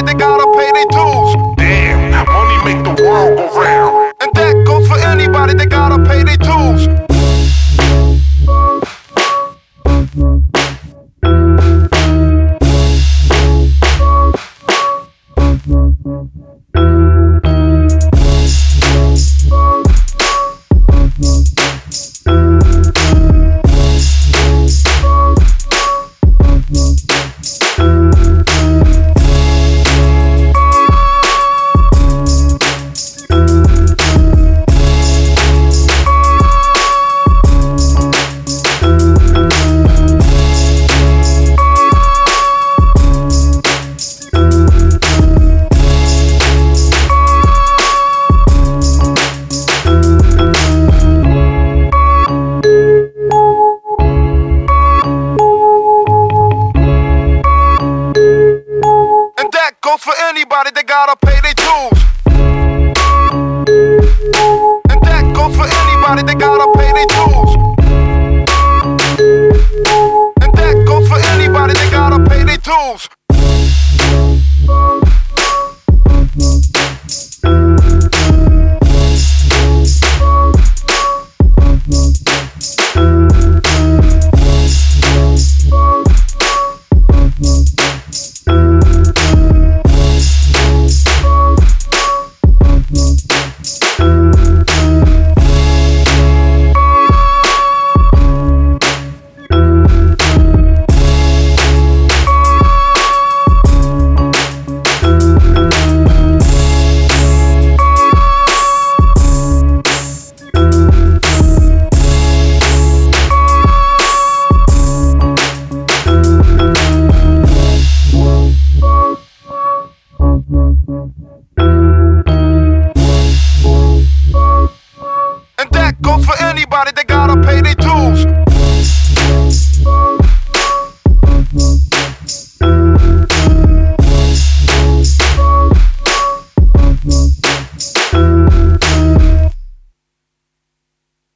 money, they gotta pay their dues. Damn, money make the world go round. And that goes for anybody, they gotta pay their dues. Thank goes for anybody that gotta pay their dues. And that goes for anybody that gotta pay their dues. And that goes for anybody that gotta pay their dues.